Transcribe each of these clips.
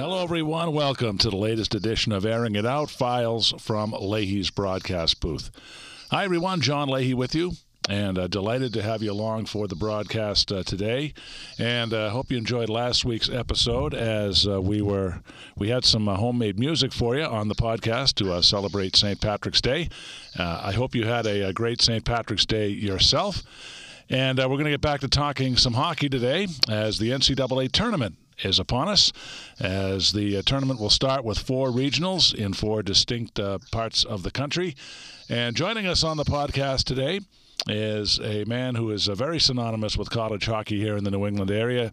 everyone. Welcome to the latest edition of Airing It Out Files from Leahy's broadcast booth. Hi, everyone. John Leahy with you. And uh, delighted to have you along for the broadcast uh, today, and uh, hope you enjoyed last week's episode as uh, we were we had some uh, homemade music for you on the podcast to uh, celebrate St. Patrick's Day. I hope you had a, a great St. Patrick's Day yourself. And we're going to get back to talking some hockey today as the NCAA tournament is upon us as the uh, tournament will start with four regionals in four distinct uh, parts of the country. And joining us on the podcast today is a man who is uh, very synonymous with college hockey here in the New England area.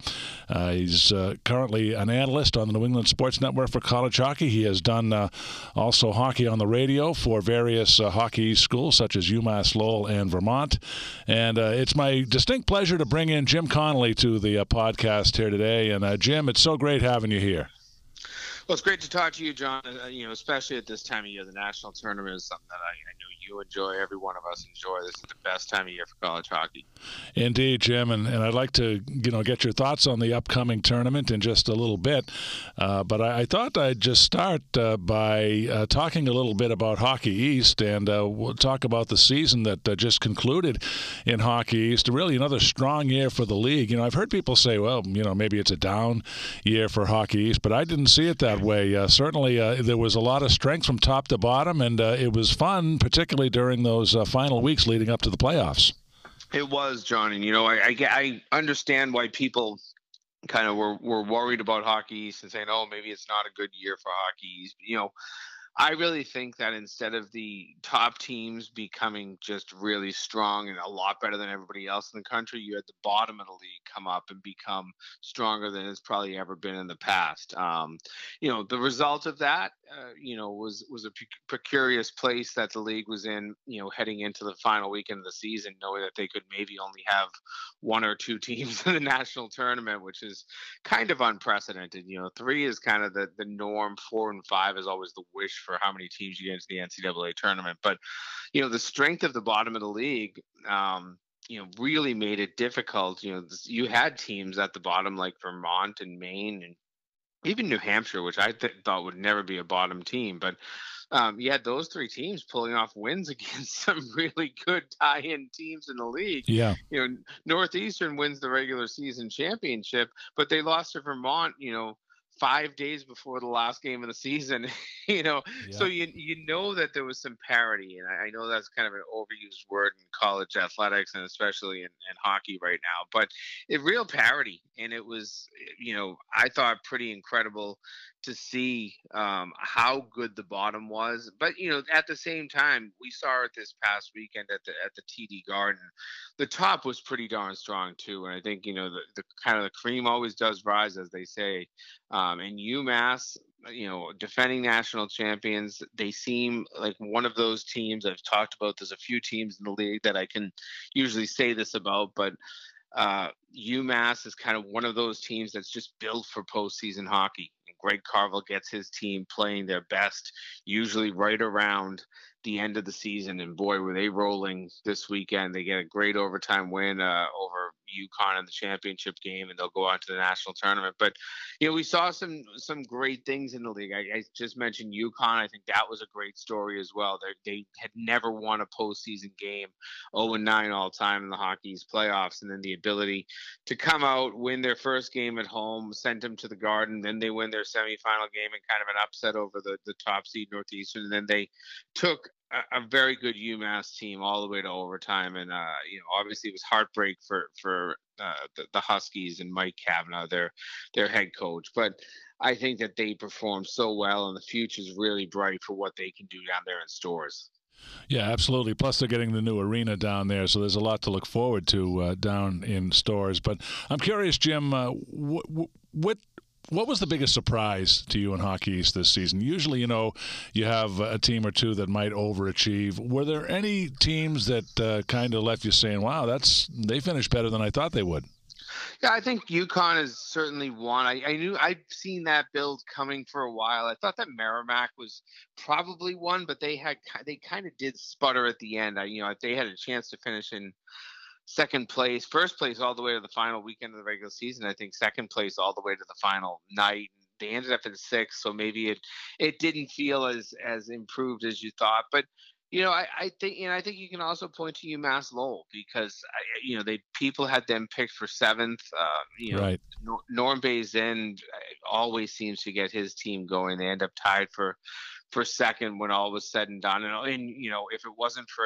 Uh, he's uh, currently an analyst on the New England Sports Network for college hockey. He has done uh, also hockey on the radio for various uh, hockey schools such as UMass Lowell and Vermont. And uh, it's my distinct pleasure to bring in Jim Connelly to the podcast here today. And Jim, it's so great having you here. Well, it's great to talk to you, John. you know, especially at this time of year, the national tournament is something that I, I you enjoy, every one of us enjoy. This is the best time of year for college hockey. Indeed, Jim, and, and I'd like to you know get your thoughts on the upcoming tournament in just a little bit. Uh, but I, I, thought I'd just start uh, by uh, talking a little bit about Hockey East and uh, we'll talk about the season that uh, just concluded in Hockey East. Really, another strong year for the league. You know, I've heard people say, well, you know, maybe it's a down year for Hockey East, but I didn't see it that way. Uh, certainly, there was a lot of strength from top to bottom, and it was fun, particularly particularly during those uh, final weeks leading up to the playoffs. It was, John, and you know, I, I, I understand why people kind of were, were worried about Hockey and saying, "Oh, maybe it's not a good year for Hockey East." You know, I really think that instead of the top teams becoming just really strong and a lot better than everybody else in the country, you had the bottom of the league come up and become stronger than it's probably ever been in the past. Um, you know, the result of that, uh, you know, was was a precarious place that the league was in. You know, heading into the final weekend of the season, knowing that they could maybe only have one or two teams in the national tournament, which is kind of unprecedented. You know, three is kind of the the norm. Four and five is always the wish for how many teams you get into the NCAA tournament. But you know, the strength of the bottom of the league. Um, you know, really made it difficult. You know, you had teams at the bottom like Vermont and Maine and even New Hampshire, which I th- thought would never be a bottom team, but um, you had those three teams pulling off wins against some really good tie-in teams in the league. Yeah, you know, Northeastern wins the regular season championship, but they lost to Vermont. You know, five days before the last game of the season, you know. Yeah. So you you know that there was some parity, and I, I, know that's kind of an overused word in college athletics and especially in, in hockey right now. But it real parity, and it was you know I thought pretty incredible to see um, how good the bottom was. But you know, at the same time, we saw it this past weekend at the at the TD Garden. The top was pretty darn strong too, and I think you know the, the kind of the cream always does rise, as they say. Um, and UMass, you know, defending national champions, they seem like one of those teams I've talked about. There's a few teams in the league that I can usually say this about, but uh, UMass is kind of one of those teams that's just built for postseason hockey. Greg Carvel gets his team playing their best, usually right around the end of the season. And boy, were they rolling this weekend. They get a great overtime win uh, over UConn in the championship game, and they'll go on to the national tournament. But you know, we saw some some great things in the league. I, I just mentioned UConn. I think that was a great story as well. They they had never won a postseason game, 0 and 9 all time in the hockey's playoffs, and then the ability to come out, win their first game at home, send them to the Garden, then they win their semifinal game and kind of an upset over the the top seed Northeastern, and then they took a, very good UMass team all the way to overtime, and uh, you know, obviously it was heartbreak for for uh, the, the, Huskies and Mike Cavanaugh, their their head coach. But I think that they performed so well, and the future is really bright for what they can do down there in Storrs. Yeah, absolutely. Plus, they're getting the new arena down there, so there's a lot to look forward to uh, down in Storrs. But I'm curious, Jim, uh, wh- what what was the biggest surprise to you in Hockey East this season? Usually, you know, you have a team or two that might overachieve. Were there any teams that uh, kind of left you saying, "Wow, that's they finished better than I thought they would"? Yeah, I think UConn is certainly one. I, I knew I'd seen that build coming for a while. I thought that Merrimack was probably one, but they had they kind of did sputter at the end. I, you know, they had a chance to finish in second place, first place all the way to the final weekend of the regular season. I think second place all the way to the final night. they ended up in sixth, so maybe it it didn't feel as as improved as you thought. But you know, I, I think, and I think you can also point to UMass Lowell because, you know, they people had them picked for seventh. Uh, you know, right. Norm Bazin uh, always seems to get his team going. They end up tied for for second when all was said and done. And, and you know, if it wasn't for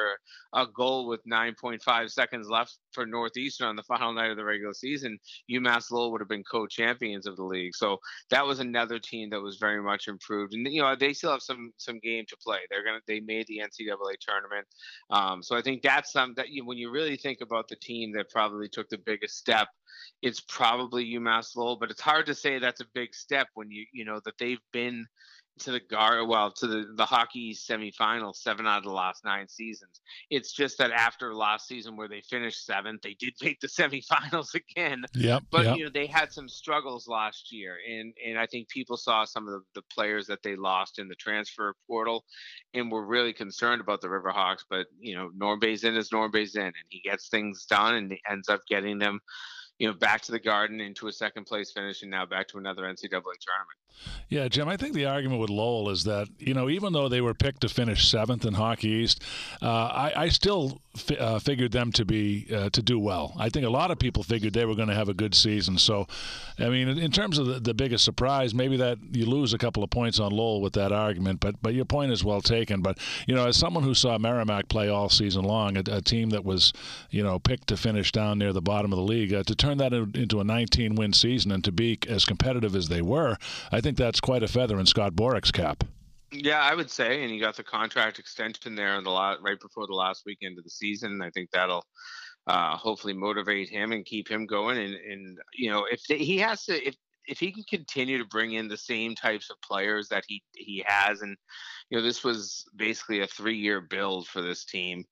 a goal with 9.5 seconds left for Northeastern on the final night of the regular season, UMass Lowell would have been co-champions of the league. So that was another team that was very much improved. And you know, they still have some some game to play. They're gonna they made the NCAA tournament. Um, so I think that's some that you, when you really think about the team that probably took the biggest step it's probably UMass Lowell, but it's hard to say that's a big step when you you know that they've been to the guard well to the the hockey semifinals seven out of the last nine seasons it's just that after last season where they finished seventh they did make the semifinals again yep, but yep. you know they had some struggles last year and and i think people saw some of the, the players that they lost in the transfer portal and were really concerned about the riverhawks but you know norm Bazin is norm Bazin and he gets things done and ends up getting them you know, back to the Garden into a second place finish, and now back to another NCAA tournament. Yeah, Jim, I think the argument with Lowell is that, you know, even though they were picked to finish seventh in Hockey East, uh, I, I, still uh, figured them to be uh, to do well. I think a lot of people figured they were going to have a good season. So, I mean, in terms of the, the, biggest surprise, maybe that you lose a couple of points on Lowell with that argument, but but your point is well taken. But, you know, as someone who saw Merrimack play all season long, a, a team that was, you know, picked to finish down near the bottom of the league, uh, to turn that into a 19 win season and to be as competitive as they were, I think that's quite a feather in Scott Borek's cap. Yeah, I would say, and he got the contract extension there in the lot right before the last weekend of the season. I think that'll uh, hopefully motivate him and keep him going. And, and you know, if they, he has to, if if he can continue to bring in the same types of players that he he has, and you know, this was basically a three year build for this team.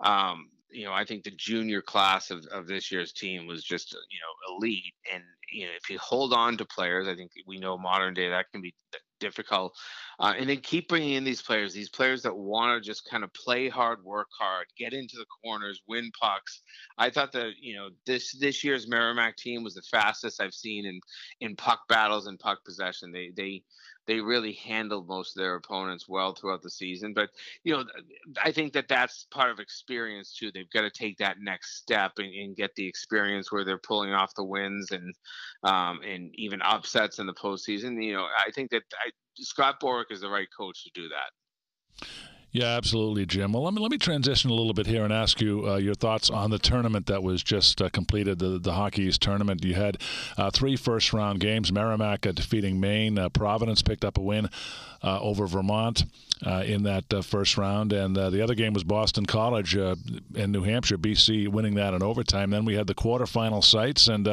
Um, you know, I think the junior class of, of this year's team was just, you know, elite. And, you know, if you hold on to players, I think we know modern day that can be difficult. Uh, and then keep bringing in these players, these players that want to just kind of play hard, work hard, get into the corners, win pucks. I thought that you know this this year's Merrimack team was the fastest I've seen in in puck battles and puck possession. They they they really handled most of their opponents well throughout the season. But you know, I think that that's part of experience too. They've got to take that next step and, and get the experience where they're pulling off the wins and um, and even upsets in the postseason. You know, I think that I, Scott Borek is the right coach to do that. Yeah, absolutely, Jim. Well, let me let me transition a little bit here and ask you uh, your thoughts on the tournament that was just uh, completed, the the Hockey East tournament. You had uh, three first round games. Merrimack uh, defeating Maine. Uh, Providence picked up a win uh, over Vermont in that first round, and the other game was Boston College in New Hampshire. BC winning that in overtime. Then we had the quarterfinal sites and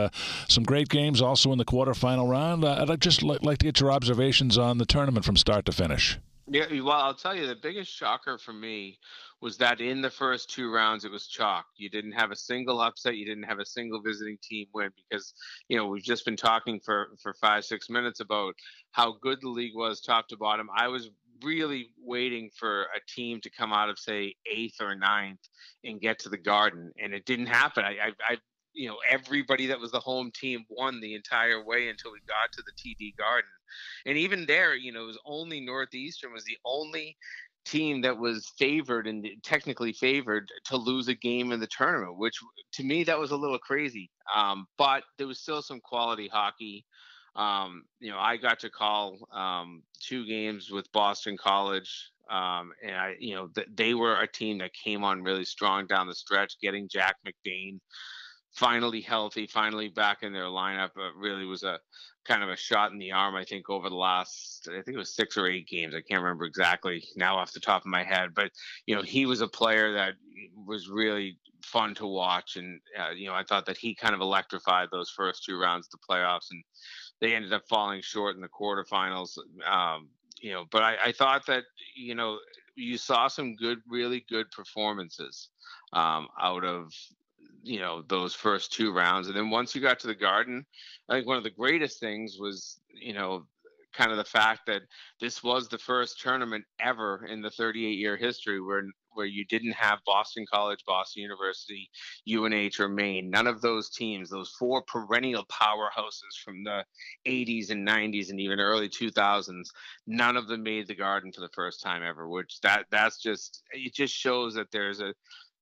some great games also in the quarterfinal round. I'd just like to get your observations on the tournament from start to finish. Yeah, well, I'll tell you the biggest shocker for me was that in the first two rounds it was chalk. You didn't have a single upset. You didn't have a single visiting team win because you know we've just been talking for for five six minutes about how good the league was top to bottom. I was really waiting for a team to come out of say eighth or ninth and get to the Garden, and it didn't happen. I I, I you know everybody that was the home team won the entire way until we got to the TD Garden, and even there, you know, it was only Northeastern was the only team that was favored and technically favored to lose a game in the tournament, which to me that was a little crazy. Um, but there was still some quality hockey. Um, you know, I got to call um, two games with Boston College, um, and I, you know, th- they were a team that came on really strong down the stretch, getting Jack McBain finally healthy, finally back in their lineup. It really was a kind of a shot in the arm, I think, over the last, I think it was six or eight games. I can't remember exactly now off the top of my head, but, you know, he was a player that was really fun to watch. And, uh, you know, I thought that he kind of electrified those first two rounds of the playoffs and they ended up falling short in the quarterfinals. Um, you know, but I, I thought that, you know, you saw some good, really good performances um, out of you know those first two rounds and then once you got to the garden i think one of the greatest things was you know kind of the fact that this was the first tournament ever in the 38 year history where where you didn't have Boston College, Boston University, UNH, or Maine. None of those teams, those four perennial powerhouses from the 80s and 90s and even early 2000s, none of them made the Garden for the first time ever. Which that that's just it just shows that there's a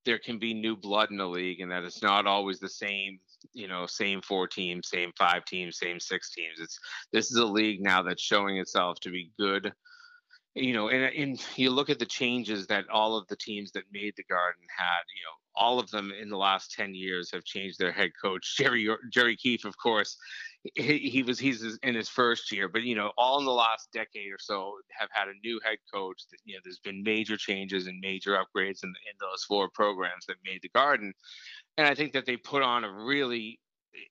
there can be new blood in the league and that it's not always the same you know same four teams same five teams same six teams. It's this is a league now that's showing itself to be good. You know and, and you look at the changes that all of the teams that made the garden had you know all of them in the last 10 years have changed their head coach. Jerry jerry keefe of course. He, he was he's in his first year but you know all in the last decade or so have had a new head coach that you know there's been major changes and major upgrades in, in those four programs that made the garden. And I think that they put on a really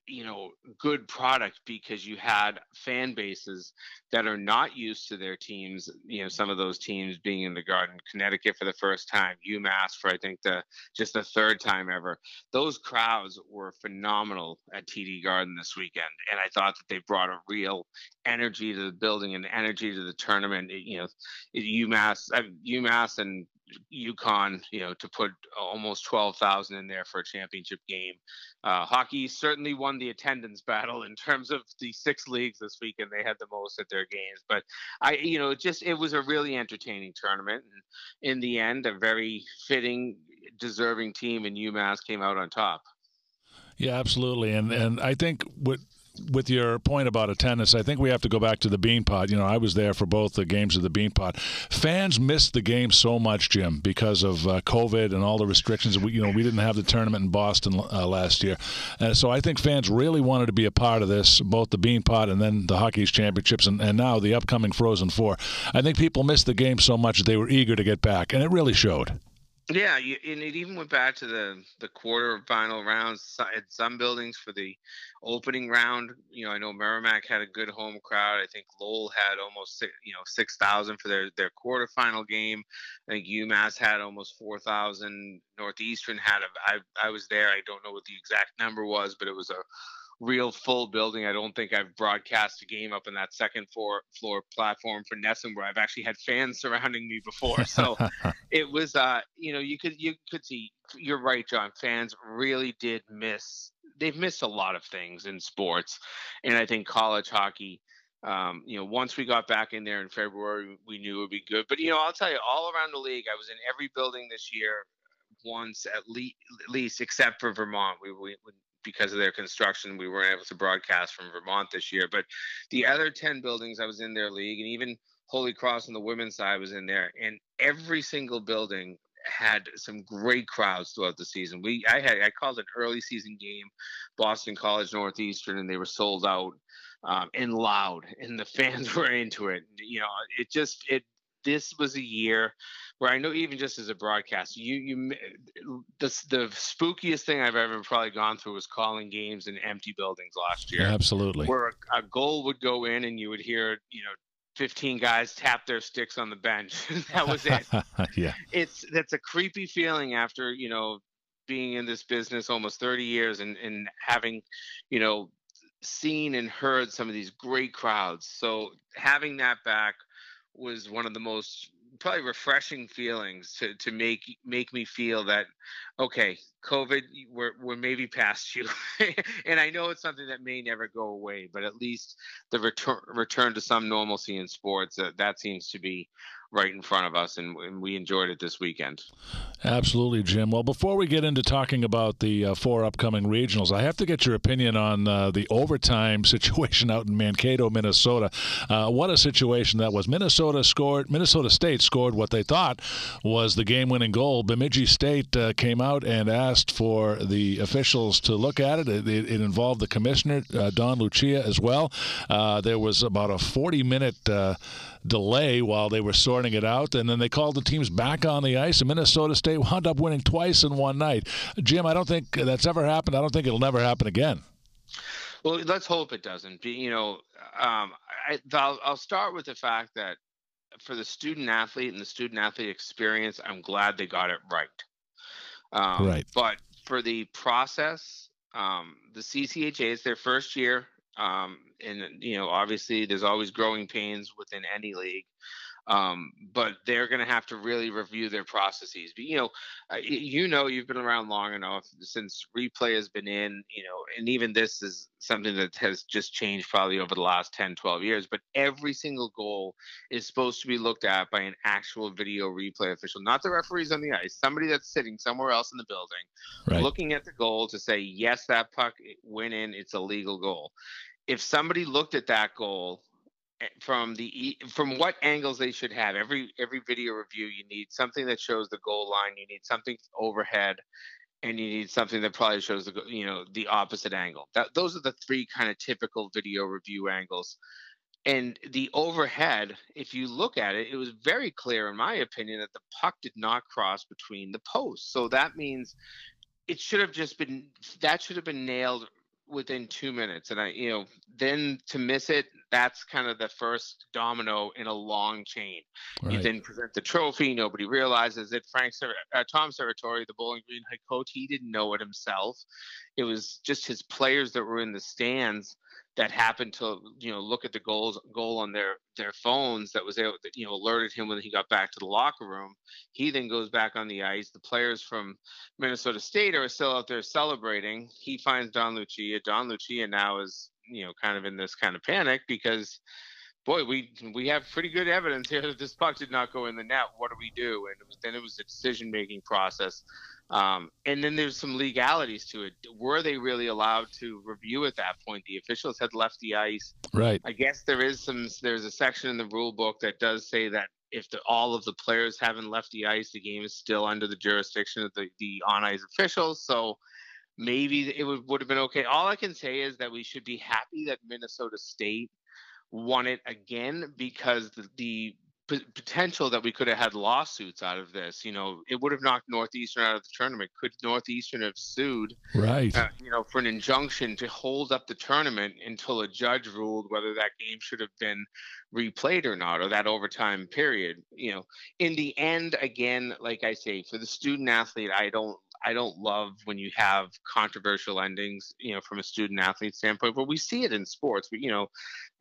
you know good product because you had fan bases that are not used to their teams you know some of those teams being in the garden connecticut for the first time umass for i think the just the third time ever. Those crowds were phenomenal at td garden this weekend and i thought that they brought a real energy to the building and energy to the tournament. You know umass uh, umass and UConn, you know, to put almost 12,000 in there for a championship game. Uh, hockey certainly won the attendance battle in terms of the six leagues this weekend. They had the most at their games, but I, you know, just it was a really entertaining tournament, and in the end, a very fitting, deserving team in UMass came out on top. Yeah, absolutely, and and I think what with your point about attendance, I think we have to go back to the Beanpot. You know, I was there for both the games of the Beanpot. Fans missed the game so much, Jim, because of uh, COVID and all the restrictions. We, you know, we didn't have the tournament in Boston uh, last year, and so I think fans really wanted to be a part of this, both the Beanpot and then the Hockey's Championships, and, and now the upcoming Frozen Four. I think people missed the game so much that they were eager to get back, and it really showed. Yeah, you, and it even went back to the the quarterfinal rounds at some buildings for the opening round. You know, I know Merrimack had a good home crowd. I think Lowell had almost you know six thousand for their their quarterfinal game. I think UMass had almost four thousand. Northeastern had a. I I was there. I don't know what the exact number was, but it was a real full building. I don't think I've broadcast a game up in that second floor floor platform for NESN where I've actually had fans surrounding me before. So it was uh you know you could you could see you're right, John. Fans really did miss they've missed a lot of things in sports. And I think college hockey um, you know, once we got back in there in February, we knew it would be good. But you know, I'll tell you, all around the league, I was in every building this year once at, le- at least, except for Vermont. We, we because of their construction, we weren't able to broadcast from Vermont this year. But the other 10 buildings I was in their league, and even Holy Cross on the women's side was in there, and every single building had some great crowds throughout the season. We I had I called an early season game, Boston College Northeastern, and they were sold out um, and loud, and the fans were into it. You know, it just it this was a year where I know even just as a broadcaster, you you the the spookiest thing I've ever probably gone through was calling games in empty buildings last year. Absolutely, where a, a goal would go in and you would hear you know 15 guys tap their sticks on the bench. that was it. yeah. It's that's a creepy feeling after, you know, being in this business almost 30 years and, and having, you know, seen and heard some of these great crowds. So having that back was one of the most probably refreshing feelings to to make make me feel that okay covid we're, we're maybe past you. And i know it's something that may never go away but at least the return return to some normalcy in sports uh, that seems to be right in front of us, and, and, we enjoyed it this weekend. Absolutely, Jim. Well, before we get into talking about the uh, four upcoming regionals, I have to get your opinion on uh, the overtime situation out in Mankato, Minnesota. Uh, what a situation that was! Minnesota scored. Minnesota State scored what they thought was the game-winning goal. Bemidji State uh, came out and asked for the officials to look at it. It, it, it involved the commissioner, uh, Don Lucia, as well. Uh, there was about a 40-minute delay while they were sorting it out, and then they called the teams back on the ice, and Minnesota State wound up winning twice in one night. Jim, I don't think that's ever happened. I don't think it'll never happen again. Well, let's hope it doesn't. You know, um, I, I'll, I'll start with the fact that for the student athlete and the student athlete experience, I'm glad they got it right. Um, right. But for the process, um, the CCHA is their first year. Um, and you know, obviously, there's always growing pains within any league. Um, but they're going to have to really review their processes. But you know, uh, you know, you've been around long enough since replay has been in. You know, and even this is something that has just changed probably over the last 10, 12 years. But every single goal is supposed to be looked at by an actual video replay official, not the referees on the ice, somebody that's sitting somewhere else in the building, right. looking at the goal to say, yes, that puck went in, it's a legal goal. If somebody looked at that goal eh, from the from what angles they should have. Every every video review, you need something that shows the goal line. You need something overhead, and you need something that probably shows the you know the opposite angle. That those are the three kind of typical video review angles. And the overhead, if you look at it, it was very clear, in my opinion, that the puck did not cross between the posts. So that means it should have just been that should have been nailed within two minutes. And I, you know, then to miss it, that's kind of the first domino in a long chain. Right. You then present the trophy. Nobody realizes it. Frank, uh, Tom Serratore, the Bowling Green head coach, he didn't know it himself. It was just his players that were in the stands that happened to you know look at the goals goal on their their phones that was able you know alerted him when he got back to the locker room. He then goes back on the ice. The players from minnesota state are still out there celebrating. He finds don lucia. Don lucia now is you know kind of in this kind of panic because boy, we we have pretty good evidence here that this puck did not go in the net. What do we do? And it was, then it was a decision making process. Um, and then there's some legalities to it. Were they really allowed to review at that point? The officials had left the ice. Right. I guess there is some. There's a section in the rule book that does say that if the, all of the players haven't left the ice, the game is still under the jurisdiction of the, the on ice officials. So maybe it would, would have been okay. All I can say is that we should be happy that Minnesota State won it again because the, the p- potential that we could have had lawsuits out of this. You know, it would have knocked Northeastern out of the tournament. Could Northeastern have sued, right? Uh, you know, for an injunction to hold up the tournament until a judge ruled whether that game should have been replayed or not, or that overtime period. You know, in the end, again, like I say, for the student athlete, I don't I don't love when you have controversial endings, you know, from a student athlete standpoint, but we see it in sports. We, you know,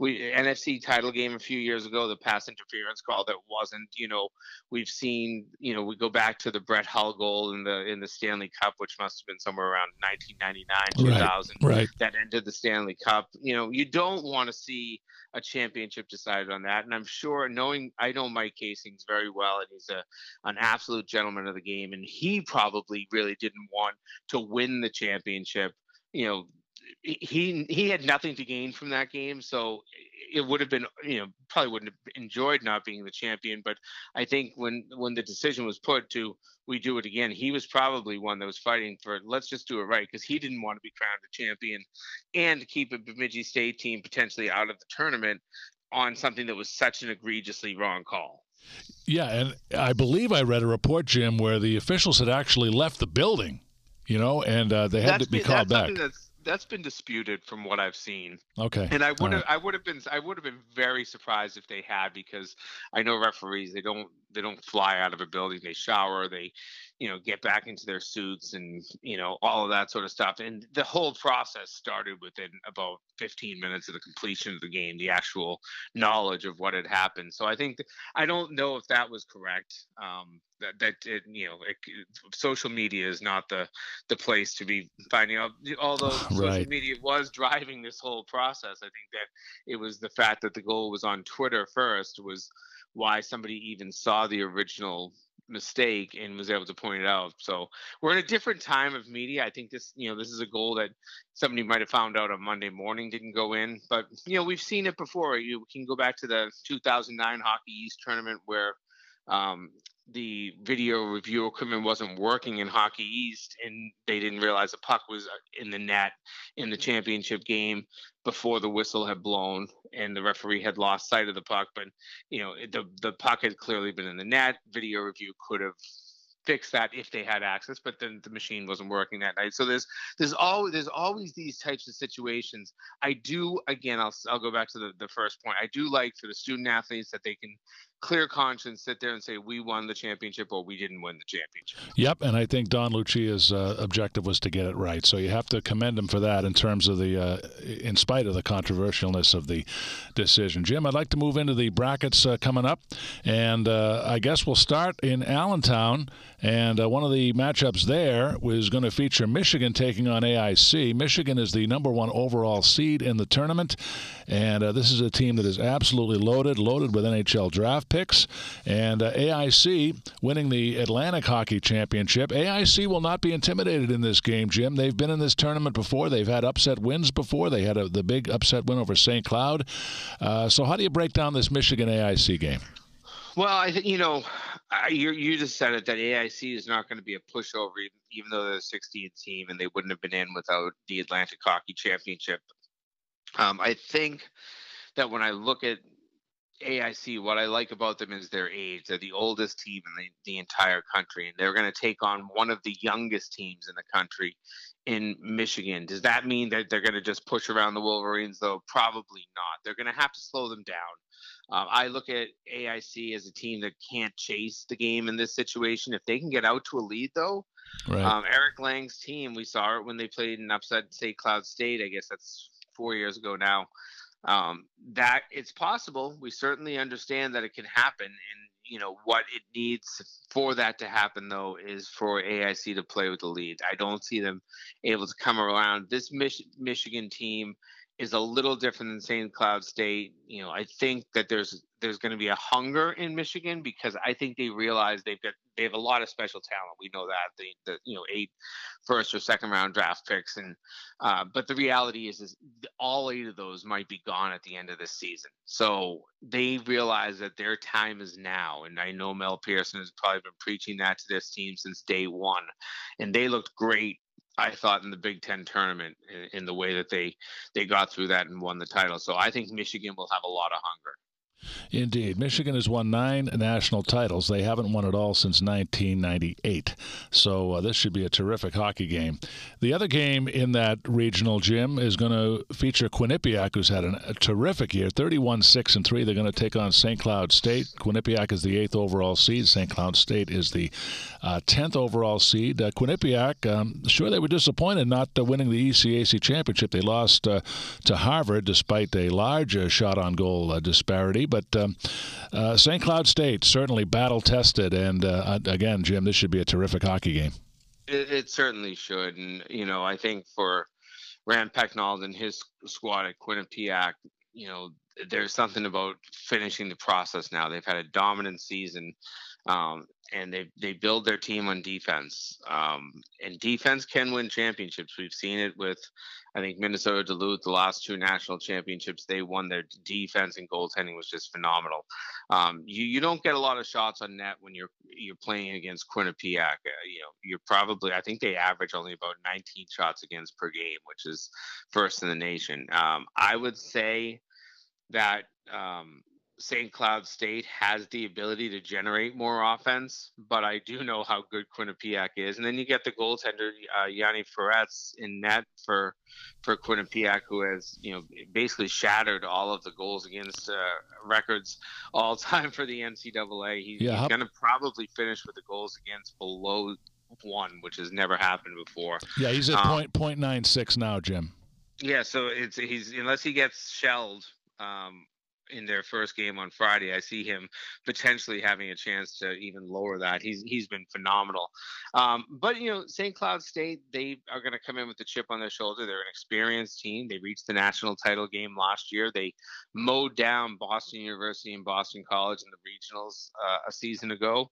we NFC title game a few years ago, the pass interference call that wasn't, you know, we've seen, you know, we go back to the Brett Hull goal in the in the Stanley Cup, which must have been somewhere around 1999, 2000, right, right. that ended the Stanley Cup. You know, you don't want to see a championship decided on that. And I'm sure, knowing I know Mike Hastings very well, and he's a an absolute gentleman of the game, and he probably really didn't want to win the championship. You know, he he had nothing to gain from that game, so it would have been you know probably wouldn't have enjoyed not being the champion. But I think when when the decision was put to we do it again, he was probably one that was fighting for let's just do it right because he didn't want to be crowned a champion and keep a Bemidji State team potentially out of the tournament on something that was such an egregiously wrong call. Yeah, and I believe I read a report, Jim, where the officials had actually left the building, you know, and uh, they had that's to be called back that's been disputed from what I've seen. Okay. And I would have right. I would have been I would have been very surprised if they had because I know referees they don't they don't fly out of a building they shower they you know get back into their suits and you know all of that sort of stuff. And the whole process started within about 15 minutes of the completion of the game the actual knowledge of what had happened. So i think th- i don't know if that was correct um, that that it, you know it, social media is not the the place to be finding out. Although social media was driving this whole process i think that it was the fact that the goal was on twitter first was why somebody even saw the original mistake and was able to point it out. So we're in a different time of media. I think this, you know, this is a goal that somebody might have found out on Monday morning didn't go in, but you know, we've seen it before. You can go back to the 2009 Hockey East tournament where um, the video review equipment wasn't working in Hockey East, and they didn't realize the puck was uh, in the net in the championship game before the whistle had blown, and the referee had lost sight of the puck. But you know, the the puck had clearly been in the net. Video review could have fixed that if they had access, but then the machine wasn't working that night. So there's there's always there's always these types of situations. I do again, I'll I'll go back to the, the first point. I do like for the student athletes that they can clear conscience sit there and say we won the championship or we didn't win the championship. Yep, and I think Don Lucia's uh, objective was to get it right. So you have to commend him for that in terms of the, uh, in spite of the controversialness of the decision. Jim, I'd like to move into the brackets uh, coming up, and uh, I guess we'll start in Allentown. And uh, one of the matchups there was going to feature Michigan taking on AIC. Michigan is the number one overall seed in the tournament, and uh, this is a team that is absolutely loaded, loaded with NHL draft picks. And uh, AIC winning the Atlantic Hockey Championship. AIC will not be intimidated in this game, Jim. They've been in this tournament before. They've had upset wins before. They had a, the big upset win over St. Cloud. Uh, so, how do you break down this Michigan AIC game? Well, I think you know, you you just said it that AIC is not going to be a pushover, even, even though they're a 16th team and they wouldn't have been in without the Atlantic Hockey Championship. Um, I think that when I look at AIC, what I like about them is their age. They're the oldest team in the, the entire country, and they're going to take on one of the youngest teams in the country in Michigan. Does that mean that they're going to just push around the Wolverines, though? Probably not. They're going to have to slow them down. Um, I look at AIC as a team that can't chase the game in this situation. If they can get out to a lead, though, right. um, Eric Lang's team, we saw it when they played in upset St. Cloud State. I guess that's four years ago now. Um, that it's possible. We certainly understand that it can happen, and you know what it needs for that to happen though is for AIC to play with the lead. I don't see them able to come around. This Mich- Michigan team is a little different than St. Cloud State. You know, I think that there's there's going to be a hunger in Michigan because I think they realize they've got they have a lot of special talent. We know that the, the you know eight first or second round draft picks, and uh, but the reality is is all eight of those might be gone at the end of this season. So they realize that their time is now, and I know Mel Pearson has probably been preaching that to this team since day one, and they looked great I thought in the Big Ten tournament in, in, the way that they they got through that and won the title. So I think Michigan will have a lot of hunger. Indeed. Michigan has won nine national titles. They haven't won at all since 1998. So uh, this should be a terrific hockey game. The other game in that regional, Jim is going to feature Quinnipiac, who's had an, a terrific year 31 6 and 3. They're going to take on St. Cloud State. Quinnipiac is the eighth overall seed. St. Cloud State is the uh, 10th overall seed. Uh, Quinnipiac, um, sure, they were disappointed not uh, winning the ECAC championship. They lost uh, to Harvard despite a large uh, shot on goal disparity. But um, uh, St. Cloud State certainly battle tested, and uh, again, Jim, this should be a terrific hockey game. It, it, certainly should, and you know, I think for Rand Pecknold and his squad at Quinnipiac, you know, there's something about finishing the process now. They've had a dominant season. Um, and they they build their team on defense. Um, and defense can win championships. We've seen it with, I think Minnesota Duluth, the last two national championships. They won their defense and goaltending was just phenomenal. Um, you you don't get a lot of shots on net when you're you're playing against Quinnipiac. Uh, you know you're probably I think they average only about 19 shots against per game, which is first in the nation. Um, I would say that um, St. Cloud State has the ability to generate more offense, but I do know how good Quinnipiac is. And then you get the goaltender uh, Yaniv Perets in net for for Quinnipiac, who has you know basically shattered all of the goals against uh, records all time for the NCAA. He, yeah, he's going to probably finish with the goals against below one, which has never happened before. Yeah, he's at um, point point nine six now, Jim. Yeah, so it's he's unless he gets shelled. Um, in their first game on Friday. I see him potentially having a chance to even lower that. He's he's been phenomenal. Um, but you know, St. Cloud State they are going to come in with the chip on their shoulder. They're an experienced team. They reached the national title game last year. They mowed down Boston University and Boston College in the regionals uh, a season ago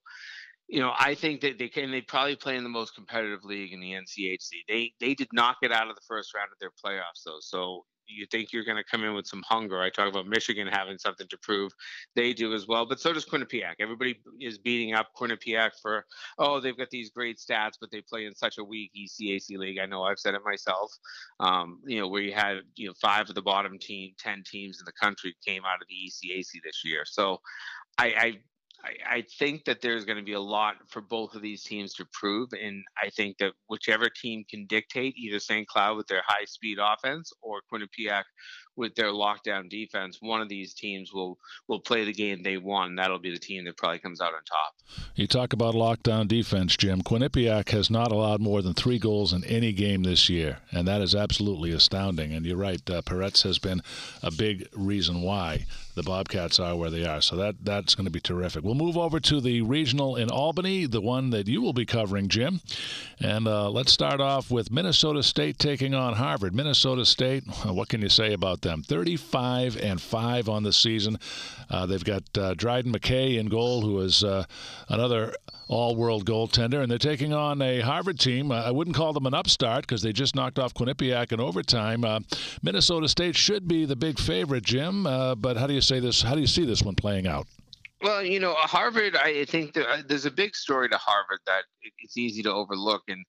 you know, I think that they can. They probably play in the most competitive league in the NCHC. They they did not get out of the first round of their playoffs though, so you think you're going to come in with some hunger. I talk about Michigan having something to prove. They do as well, but so does Quinnipiac. Everybody is beating up Quinnipiac for, oh, they've got these great stats, but they play in such a weak ECAC league. I know I've said it myself. Um, you know, where you had, you know, five of the bottom team, 10 teams in the country came out of the ECAC this year. So I, I I, I think that there's going to be a lot for both of these teams to prove, and I think that whichever team can dictate, either St. Cloud with their high speed offense or Quinnipiac with their lockdown defense, one of these teams will will play the game they want. That'll be the team that probably comes out on top. You talk about lockdown defense, Jim. Quinnipiac has not allowed more than three goals in any game this year, and that is absolutely astounding. And you're right, uh, Perets has been a big reason why the Bobcats are where they are. So that that's going to be terrific. We'll move over to the regional in Albany, the one that you will be covering, Jim. And uh, let's start off with Minnesota State taking on Harvard. Minnesota State, what can you say about them? 35 and five on the season. Uh, they've got uh, Dryden McKay in goal, who is uh, another all-world goaltender, and they're taking on a Harvard team. Uh, I wouldn't call them an upstart because they just knocked off Quinnipiac in overtime. Uh, Minnesota State should be the big favorite, Jim. Uh, but how do you say this? How do you see this one playing out? Well, you know, Harvard. I think uh, there's a big story to Harvard that it's easy to overlook, and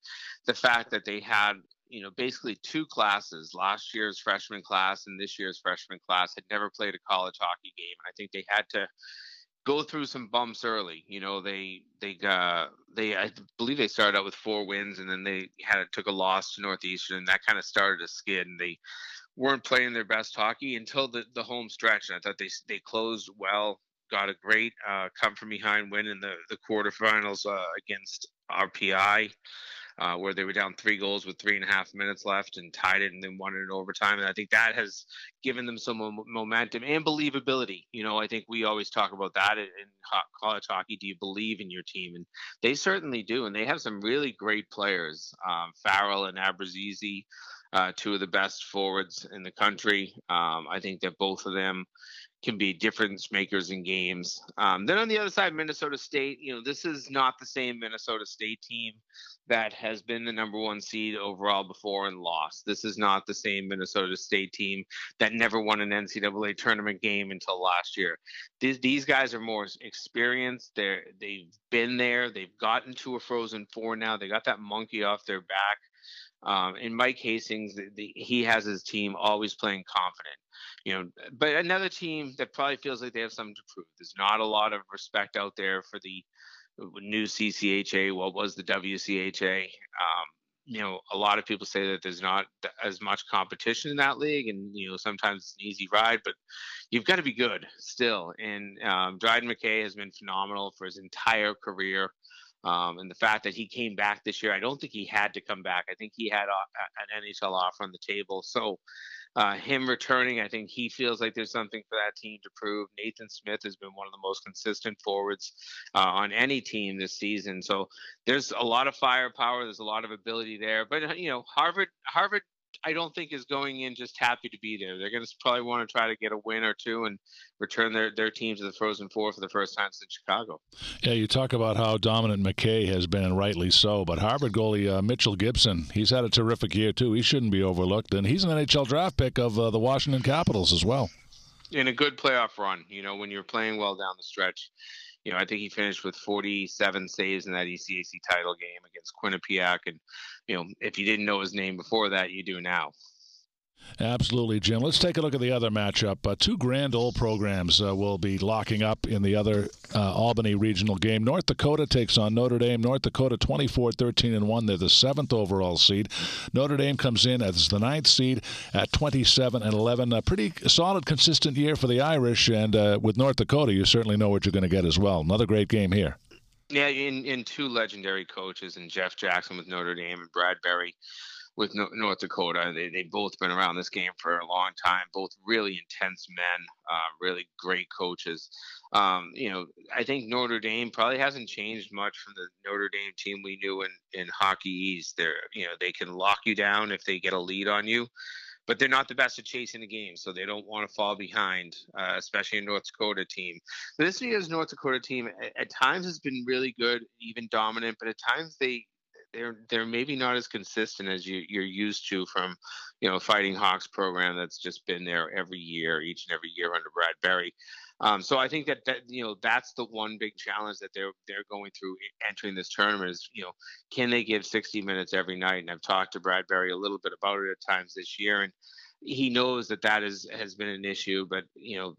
the fact that they had you know, basically two classes, last year's freshman class and this year's freshman class had never played a college hockey game. And I think they had to go through some bumps early. You know, they they uh they I believe they started out with four wins and then they had took a loss to Northeastern and that kind of started a skid and they weren't playing their best hockey until the the home stretch. And I thought they they closed well, got a great uh, come from behind win in the the quarterfinals uh, against RPI uh, where they were down three goals with three and a half minutes left and tied it and then won it in overtime. And I think that has given them some momentum and believability. You know, I think we always talk about that in college hockey. Do you believe in your team? And they certainly do. And they have some really great players, um, Farrell and Abrazizi. Uh, two of the best forwards in the country. Um, I think that both of them can be difference makers in games. Um, then on the other side, Minnesota State, you know, this is not the same Minnesota State team that has been the number one seed overall before and lost. This is not the same Minnesota State team that never won an NCAA tournament game until last year. These, these guys are more experienced. They're they've been there. They've gotten to a Frozen Four now. They got that monkey off their back. Um, and Mike Hastings, the, the, he has his team always playing confident you know, but another team that probably feels like they have something to prove. There's not a lot of respect out there for the new CCHA. What was the WCHA? Um, you know, a lot of people say that there's not as much competition in that league, and you know, sometimes it's an easy ride, but you've got to be good still. And um, Dryden McKay has been phenomenal for his entire career. Um, and the fact that he came back this year, I don't think he had to come back. I think he had a, an NHL offer on the table. So uh, him returning, I think he feels like there's something for that team to prove. Nathan Smith has been one of the most consistent forwards uh, on any team this season. So there's a lot of firepower. There's a lot of ability there. But you know, Harvard, Harvard I don't think is going in just happy to be there. They're going to probably want to try to get a win or two and return their, their team to the Frozen Four for the first time since Chicago. Yeah, you talk about how dominant McKay has been, and rightly so. But Harvard goalie uh, Mitchell Gibson, he's had a terrific year too. He shouldn't be overlooked, and he's an NHL draft pick of uh, the Washington Capitals as well. In a good playoff run, you know, when you're playing well down the stretch you know, I think he finished with 47 saves in that ECAC title game against Quinnipiac. And, you know, if you didn't know his name before that, you do now. Absolutely, Jim. Let's take a look at the other matchup. Uh, two grand old programs uh, will be locking up in the other uh, Albany regional game. North Dakota takes on Notre Dame. North Dakota 24 13 and 1. They're the seventh overall seed. Notre Dame comes in as the ninth seed at 27 and 11. A pretty solid, consistent year for the Irish. And uh, with North Dakota, you certainly know what you're going to get as well. Another great game here. Yeah, in, in two legendary coaches, and Jeff Jackson with Notre Dame and Brad Berry with North Dakota. They they both been around this game for a long time. Both really intense men, uh, really great coaches. Um, you know, I think Notre Dame probably hasn't changed much from the Notre Dame team we knew in in Hockey East. They're you know they can lock you down if they get a lead on you. But they're not the best at chasing the game, so they don't want to fall behind, uh, especially a North Dakota team. But this year's North Dakota team, at, at times, has been really good, even dominant. But at times, they they're they're maybe not as consistent as you you're used to from you know Fighting Hawks program that's just been there every year, each and every year under Brad Berry. Um, so I think that that you know that's the one big challenge that they're they're going through entering this tournament is you know can they give 60 minutes every night? And I've talked to Brad Berry a little bit about it at times this year, and he knows that that is has been an issue. But you know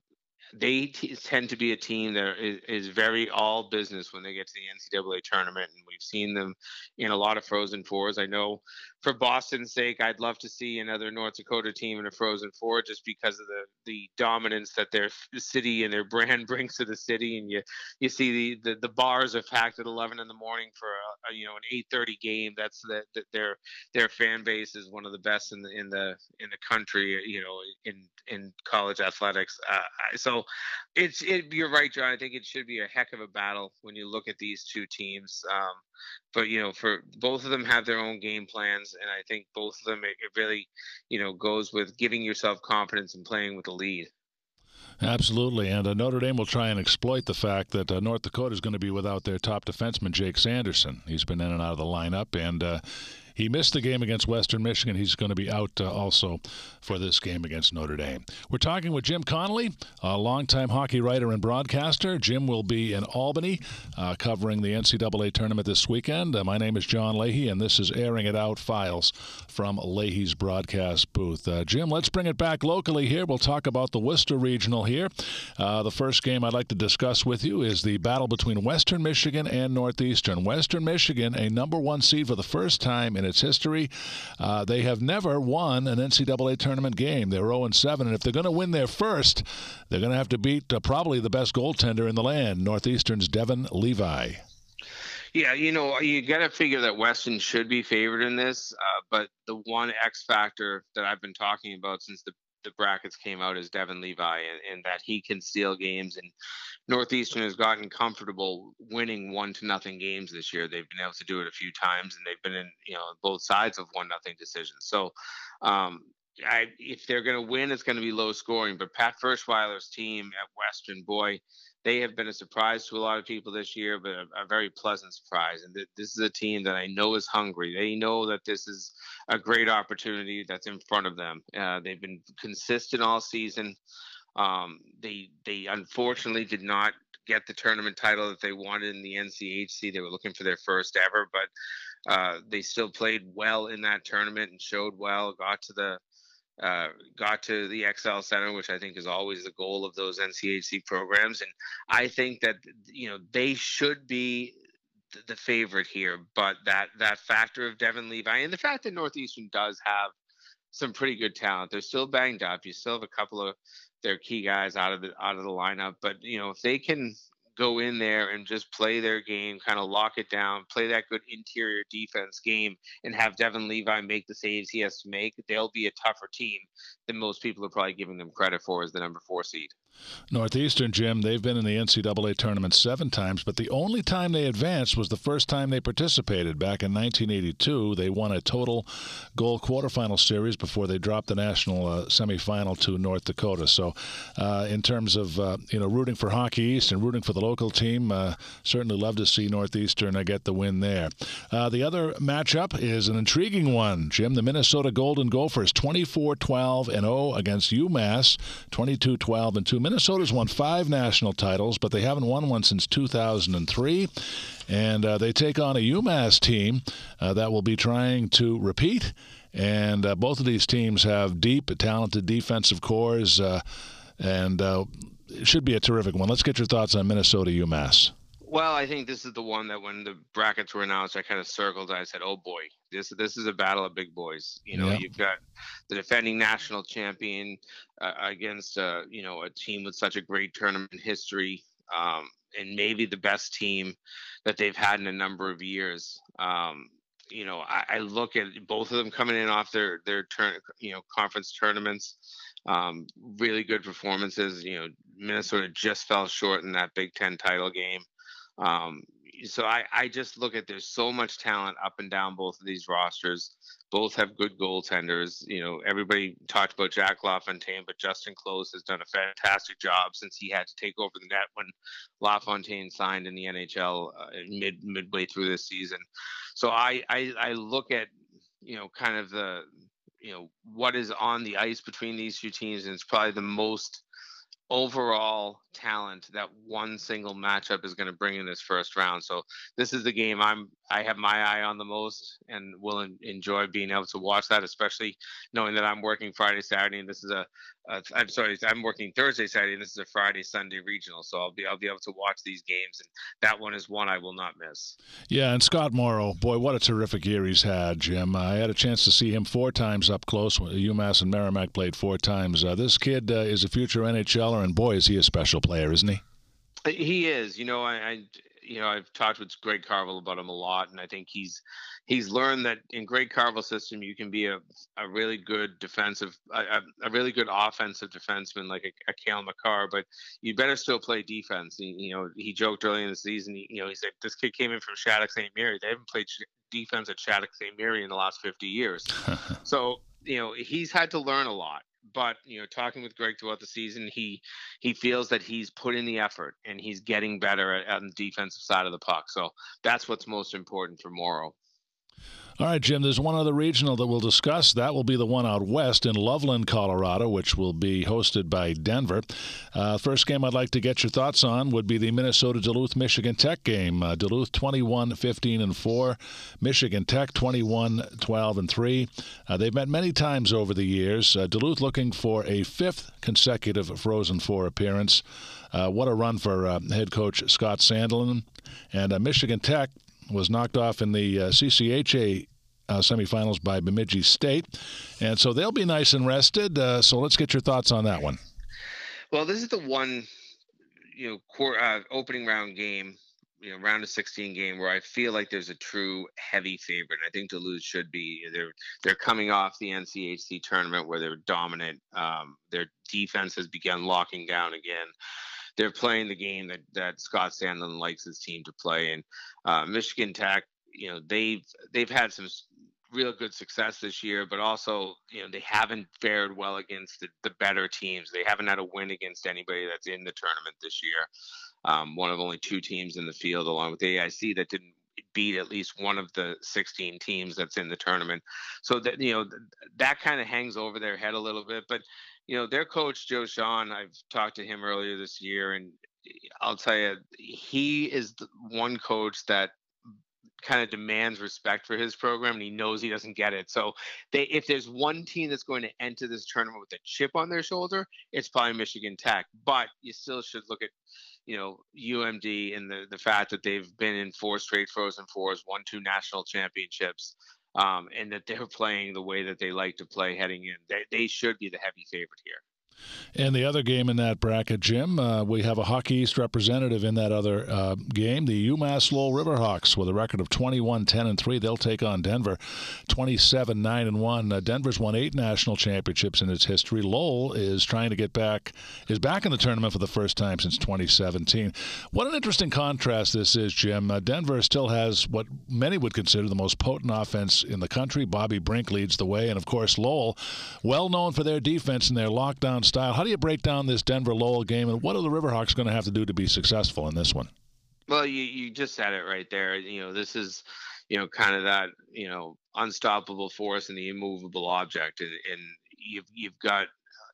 they t- tend to be a team that is, is, very all business when they get to the NCAA tournament, and we've seen them in a lot of Frozen Fours. I know for Boston's sake, I'd love to see another North Dakota team in a Frozen Four, just because of the the dominance that their city and their brand brings to the city. And you you see the the, the bars are packed at 11 in the morning for a, a you know an 8:30 game. That's the, the, their their fan base is one of the best in the in the in the country. You know, in in college athletics. Uh, so it's it, you're right, John. I think it should be a heck of a battle when you look at these two teams. Um, but you know, for both of them have their own game plans, and I think both of them it, it really, you know, goes with giving yourself confidence and playing with the lead. Absolutely, and uh, Notre Dame will try and exploit the fact that uh, North Dakota is going to be without their top defenseman Jake Sanderson. He's been in and out of the lineup, and uh, he missed the game against Western Michigan. He's going to be out uh, also for this game against Notre Dame. We're talking with Jim Connelly, a longtime hockey writer and broadcaster. Jim will be in Albany uh, covering the NCAA tournament this weekend. Uh, my name is John Leahy, and this is Airing It Out Files from Leahy's broadcast booth. Uh, Jim, let's bring it back locally here. We'll talk about the Worcester Regional here. Uh, the first game I'd like to discuss with you is the battle between Western Michigan and Northeastern. Western Michigan, a number one seed for the first time in in its history. Uh, they have never won an NCAA tournament game. They're 0 7, and if they're going to win their first, they're going to have to beat uh, probably the best goaltender in the land, Northeastern's Devon Levi. Yeah, you know, you got to figure that Western should be favored in this, uh, but the one X factor that I've been talking about since the the brackets came out is Devon Levi, and, and, that he can steal games. And Northeastern has gotten comfortable winning one to nothing games this year. They've been able to do it a few times, and they've been in you know both sides of one nothing decisions. So. Um, I, if they're going to win, it's going to be low scoring. But Pat Ferschweiler's team at Western, boy, they have been a surprise to a lot of people this year, but a, a very pleasant surprise. And th- this is a team that I know is hungry. They know that this is a great opportunity that's in front of them. Uh, they've been consistent all season. Um, they they unfortunately did not get the tournament title that they wanted in the NCHC. They were looking for their first ever, but uh, they still played well in that tournament and showed well. Got to the uh, got to the XL Center, which I think is always the goal of those NCHC programs. And I think that you know they should be the favorite here, but that that factor of Devon Levi and the fact that Northeastern does have some pretty good talent. They're still banged up. You still have a couple of their key guys out of the out of the lineup, but you know if they can go in there and just play their game, kind of lock it down, play that good interior defense game, and have Devon Levi make the saves he has to make, they'll be a tougher team than most people are probably giving them credit for as the number four seed. Northeastern, Jim, they've been in the NCAA tournament seven times, but the only time they advanced was the first time they participated back in 1982. They won a total goal quarterfinal series before they dropped the national uh, semifinal to North Dakota. So, uh, in terms of uh, you know rooting for Hockey East and rooting for the local team, uh, certainly love to see Northeastern uh, get the win there. Uh, the other matchup is an intriguing one, Jim. The Minnesota Golden Gophers, 24-12 and 0 against UMass, 22-12 and 2. Minnesota's won five national titles, but they haven't won one since 2003. And uh, they take on a UMass team uh, that will be trying to repeat. And uh, both of these teams have deep, talented defensive cores, uh, and uh, it should be a terrific one. Let's get your thoughts on Minnesota UMass. Well, I think this is the one that when the brackets were announced, I kind of circled. I said, "Oh boy, this this is a battle of big boys." You know, you've got the defending national champion uh, against uh, you know a team with such a great tournament history, um, and maybe the best team that they've had in a number of years. Um, you know, I, I, look at both of them coming in off their their turn, you know, conference tournaments. Um, really good performances. You know, Minnesota just fell short in that Big Ten title game. Um, so I, I just look at there's so much talent up and down both of these rosters. Both have good goaltenders. You know, everybody talked about Jack LaFontaine, but Justin Close has done a fantastic job since he had to take over the net when LaFontaine signed in the NHL uh, mid midway through this season. So I, I I look at you know kind of the you know what is on the ice between these two teams, and it's probably the most overall talent that one single matchup is going to bring in this first round. So this is the game I'm I have my eye on the most and will enjoy being able to watch that, especially knowing that I'm working Friday, Saturday, and this is a uh, I'm sorry, I'm working Thursday, Saturday, and this is a Friday, Sunday regional. So I'll be I'll be able to watch these games, and that one is one I will not miss. Yeah, and Scott Morrow, boy, what a terrific year he's had, Jim. I had a chance to see him four times up close. UMass and Merrimack played four times. Uh, this kid uh, is a future NHLer, and boy, is he a special player, isn't he? He is. You know, I, I you know I've talked with Greg Carvel about him a lot, and I think he's he's learned that in Greg Carvel's system you can be a, a really good defensive, a, a really good offensive defenseman like a, a Cale Makar, but you better still play defense. He, you know, he joked early in the season. He, you know, he said this kid came in from Shattuck St. Mary. They haven't played defense at Shattuck St. Mary in the last 50 years. so you know he's had to learn a lot but you know talking with greg throughout the season he he feels that he's put in the effort and he's getting better at, on the defensive side of the puck. So that's what's most important for morrow all right, Jim, there's one other regional that we'll discuss. That will be the one out west in Loveland, Colorado, which will be hosted by Denver. Uh, first game I'd like to get your thoughts on would be the Minnesota Duluth Michigan Tech game. Uh, Duluth 21 15 and 4, Michigan Tech 21 12 and 3. Uh, they've met many times over the years. Uh, Duluth looking for a fifth consecutive Frozen Four appearance. Uh, what a run for uh, head coach Scott Sandelin. And Michigan Tech was knocked off in the uh, CCHA uh, semifinals by Bemidji State. And so they'll be nice and rested. Uh, so let's get your thoughts on that one. Well, this is the one, you know, core, uh, opening round game, you know, round of 16 game where I feel like there's a true heavy favorite. I think Duluth should be. They're they're coming off the NCHC tournament where they're dominant. Um, their defense has begun locking down again they're playing the game that that Scott Sandelin likes his team to play. And uh, Michigan Tech, you know, they've they've had some real good success this year, but also, you know, they haven't fared well against the, the better teams. They haven't had a win against anybody that's in the tournament this year. Um, one of only two teams in the field, along with the AIC, that didn't beat at least one of the 16 teams that's in the tournament. So that you know that kind of hangs over their head a little bit. But you know, their coach Joe Shawhan, I've talked to him earlier this year, and I'll tell you, he is the one coach that kind of demands respect for his program and he knows he doesn't get it. So they if there's one team that's going to enter this tournament with a chip on their shoulder, it's probably Michigan Tech. But you still should look at you know UMD and the the fact that they've been in four straight Frozen Fours, won two national championships um, and that they're playing the way that they like to play heading in. They, they should be the heavy favorite here. And the other game in that bracket, Jim, uh, we have a Hockey East representative in that other uh, game, the UMass Lowell Riverhawks, with a record of 21 10 and 3. They'll take on Denver 27 9 and 1. Uh, Denver's won eight national championships in its history. Lowell is trying to get back, is back in the tournament for the first time since 2017. What an interesting contrast this is, Jim. Uh, Denver still has what many would consider the most potent offense in the country. Bobby Brink leads the way. And of course, Lowell, well known for their defense and their lockdown style. How do you break down this Denver Lowell game, and what are the Riverhawks going to have to do to be successful in this one? Well, you you just said it right there. You know, this is you know kind of that you know unstoppable force and the immovable object, and, and you've you've got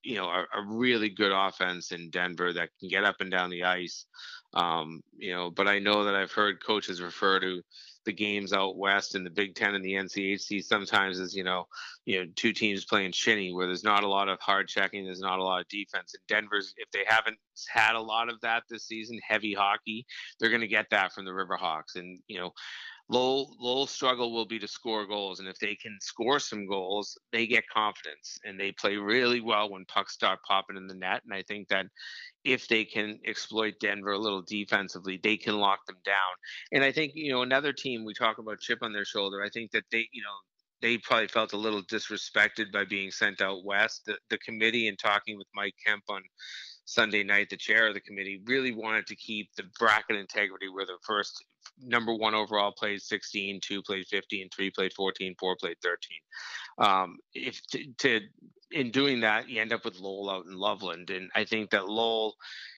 you know a, a, really good offense in Denver that can get up and down the ice. Um, you know, but I know that I've heard coaches refer to the games out west in the Big Ten and the NCHC sometimes is you know, you know, two teams playing shinny where there's not a lot of hard checking, there's not a lot of defense. And Denver's, if they haven't had a lot of that this season, heavy hockey, they're going to get that from the Riverhawks. And you know, Lowell, Lowell's struggle will be to score goals, and if they can score some goals, they get confidence, and they play really well when pucks start popping in the net. And I think that if they can exploit Denver a little defensively, they can lock them down. And I think you know another team we talk about chip on their shoulder. I think that they you know they probably felt a little disrespected by being sent out west. The, the committee and talking with Mike Kemp on Sunday night, the chair of the committee really wanted to keep the bracket integrity where the first number one overall played 16, two played 15, three played 14, four played 13. Um, if to, to in doing that, you end up with Lowell out in Loveland, and I think that Lowell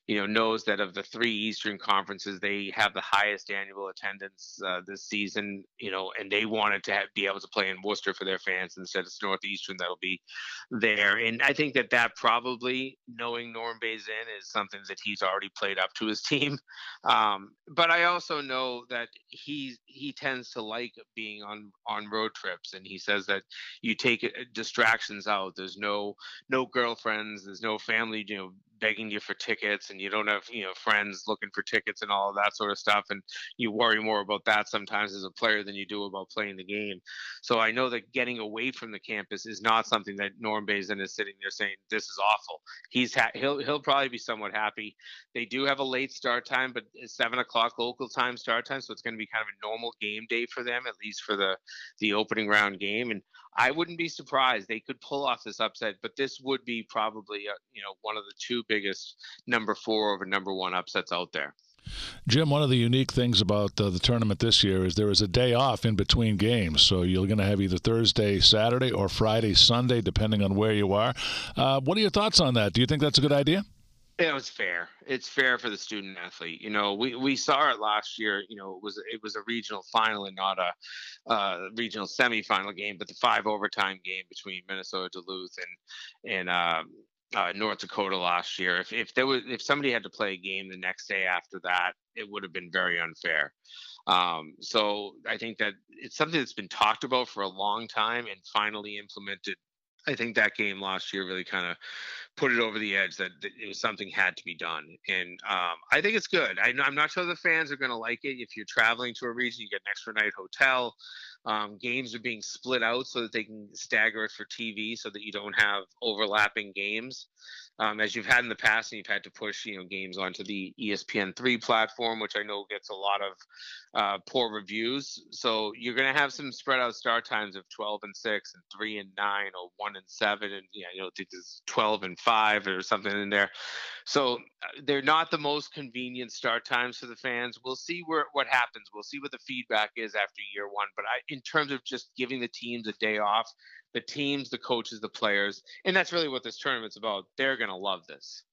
you know, knows that of the three Eastern conferences, they have the highest annual attendance uh, this season. You know, and they wanted to have, be able to play in Worcester for their fans instead of Northeastern that'll be there. And I think that that probably knowing Norm Bazin is something that he's already played up to his team. Um, but I also know that he he tends to like being on on road trips, and he says that you take uh, distractions out. There's no no girlfriends. There's no family. You know begging you for tickets and you don't have you know friends looking for tickets and all of that sort of stuff and you worry more about that sometimes as a player than you do about playing the game so i know that getting away from the campus is not something that norm bazin is sitting there saying this is awful he's ha- he'll he'll probably be somewhat happy they do have a late start time but it's seven o'clock local time start time so it's going to be kind of a normal game day for them at least for the the opening round game and I wouldn't be surprised they could pull off this upset, but this would be probably uh, you know one of the two biggest number four over number one upsets out there. Jim, one of the unique things about uh, the tournament this year is there is a day off in between games. So you're going to have either Thursday, Saturday, or Friday, Sunday, depending on where you are. Uh, what are your thoughts on that? Do you think that's a good idea? It was fair. It's fair for the student athlete. You know, we, we saw it last year. You know, it was it was a regional final and not a uh, regional semifinal game, but the five overtime game between Minnesota Duluth and and um, uh, North Dakota last year. If if there was if somebody had to play a game the next day after that, it would have been very unfair. Um, so I think that it's something that's been talked about for a long time and finally implemented I think that game last year really kind of put it over the edge that, that, it was something had to be done. And um, I think it's good. I, am not sure the fans are going to like it. If you're traveling to a region, you get an extra night hotel. Um, games are being split out so that they can stagger it for TV so that you don't have overlapping games um, as you've had in the past, and you've had to push you know games onto the ESPN3 platform, which I know gets a lot of uh, poor reviews. So you're going to have some spread out start times of 12 and six, and three and nine, or one and seven, and yeah, you know, think there's 12 and five or something in there. So uh, they're not the most convenient start times for the fans. We'll see where what happens. We'll see what the feedback is after year one. But I, in terms of just giving the teams a day off, the teams, the coaches, the players, and that's really what this tournament's about. They're going to love this.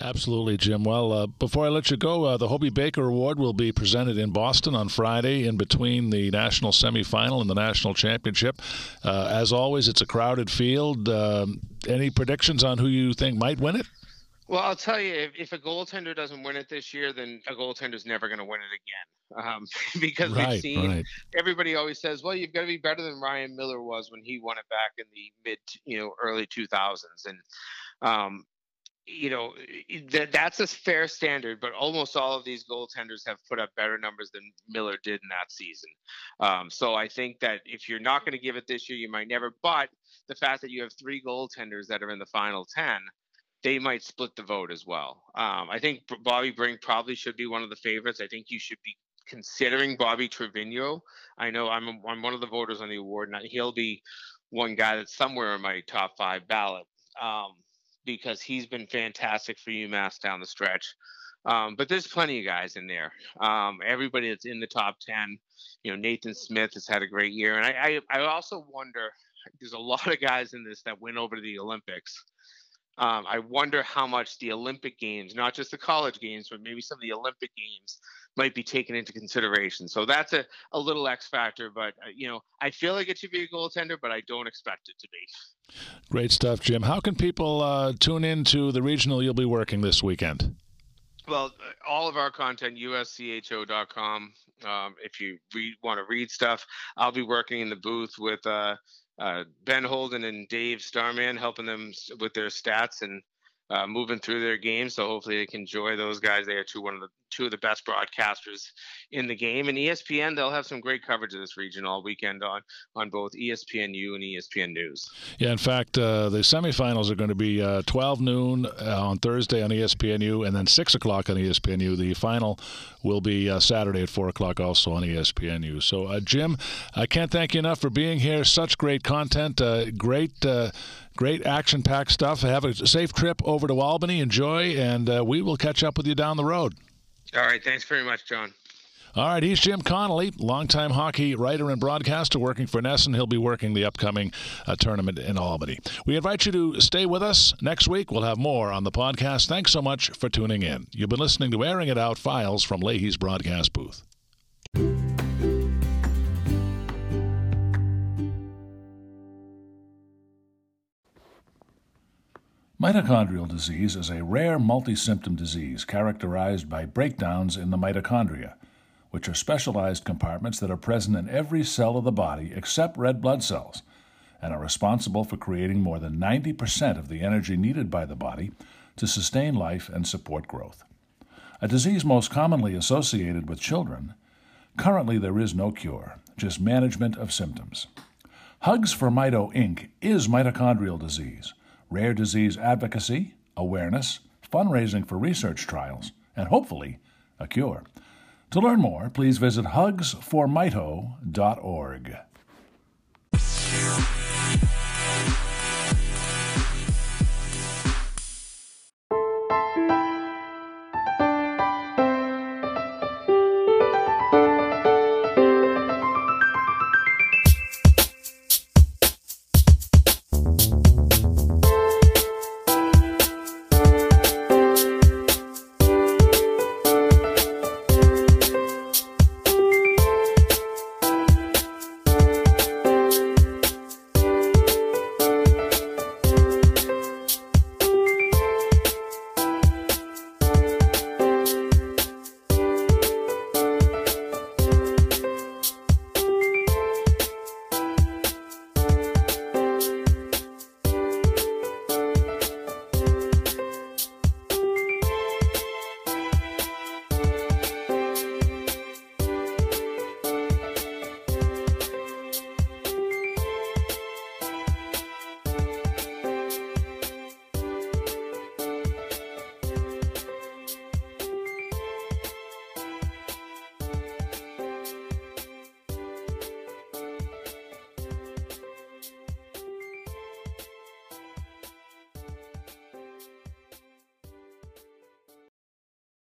Absolutely, Jim. Well, uh, before I let you go, uh, the Hobey Baker Award will be presented in Boston on Friday in between the national semifinal and the national championship. Uh, as always, it's a crowded field. Um, any predictions on who you think might win it? Well, I'll tell you, if, if a goaltender doesn't win it this year, then a goaltender's never going to win it again. Um, because right, we've seen right. everybody always says, well, you've got to be better than Ryan Miller was when he won it back in the mid, you know, early 2000s. And, um, you know, that that's a fair standard, but almost all of these goaltenders have put up better numbers than Miller did in that season. Um, so I think that if you're not going to give it this year, you might never. But the fact that you have three goaltenders that are in the final 10, they might split the vote as well. Um, I think Bobby Brink probably should be one of the favorites. I think you should be considering Bobby Trivigno. I know I'm I'm one of the voters on the award, and he'll be one guy that's somewhere in my top five ballot um, because he's been fantastic for UMass down the stretch. Um, but there's plenty of guys in there. Um, everybody that's in the top ten, you know, Nathan Smith has had a great year, and I, I, I also wonder. There's a lot of guys in this that went over to the Olympics um, I wonder how much the Olympic Games, not just the college games, but maybe some of the Olympic Games, might be taken into consideration. So that's a, a little X factor, but uh, you know, I feel like it should be a goaltender, but I don't expect it to be. Great stuff, Jim. How can people uh, tune in to the regional you'll be working this weekend? Well, uh, all of our content, uscho.com. Um, if you read, want to read stuff, I'll be working in the booth with uh, uh, Ben Holden and Dave Starman helping them with their stats and uh, moving through their game. So hopefully they can enjoy those guys. They are two one of the two of the best broadcasters in the game. And ESPN, they'll have some great coverage of this region all weekend on on both ESPNU and ESPN News. Yeah, in fact, uh, the semifinals are going to be uh, 12 noon uh, on Thursday on ESPNU, and then 6 o'clock on ESPNU. The final will be uh, Saturday at 4 o'clock also on ESPNU. So, uh, Jim, I can't thank you enough for being here. Such great content, great great action packed stuff. Have a safe trip over to Albany. Enjoy, and uh, we will catch up with you down the road. All right. Thanks very much, John. All right, he's Jim Connelly, longtime hockey writer and broadcaster working for NESN. He'll be working the upcoming uh, tournament in Albany. We invite you to stay with us. Next week, we'll have more on the podcast. Thanks so much for tuning in. You've been listening to Airing It Out Files from Leahy's broadcast booth. Mitochondrial disease is a rare multi-symptom disease characterized by breakdowns in the mitochondria, which are specialized compartments that are present in every cell of the body except red blood cells and are responsible for creating more than 90% of the energy needed by the body to sustain life and support growth. A disease most commonly associated with children, currently there is no cure, just management of symptoms. Hugs for Mito Inc. is mitochondrial disease rare disease advocacy, awareness, fundraising for research trials, and hopefully a cure. To learn more, please visit hugsformito.org.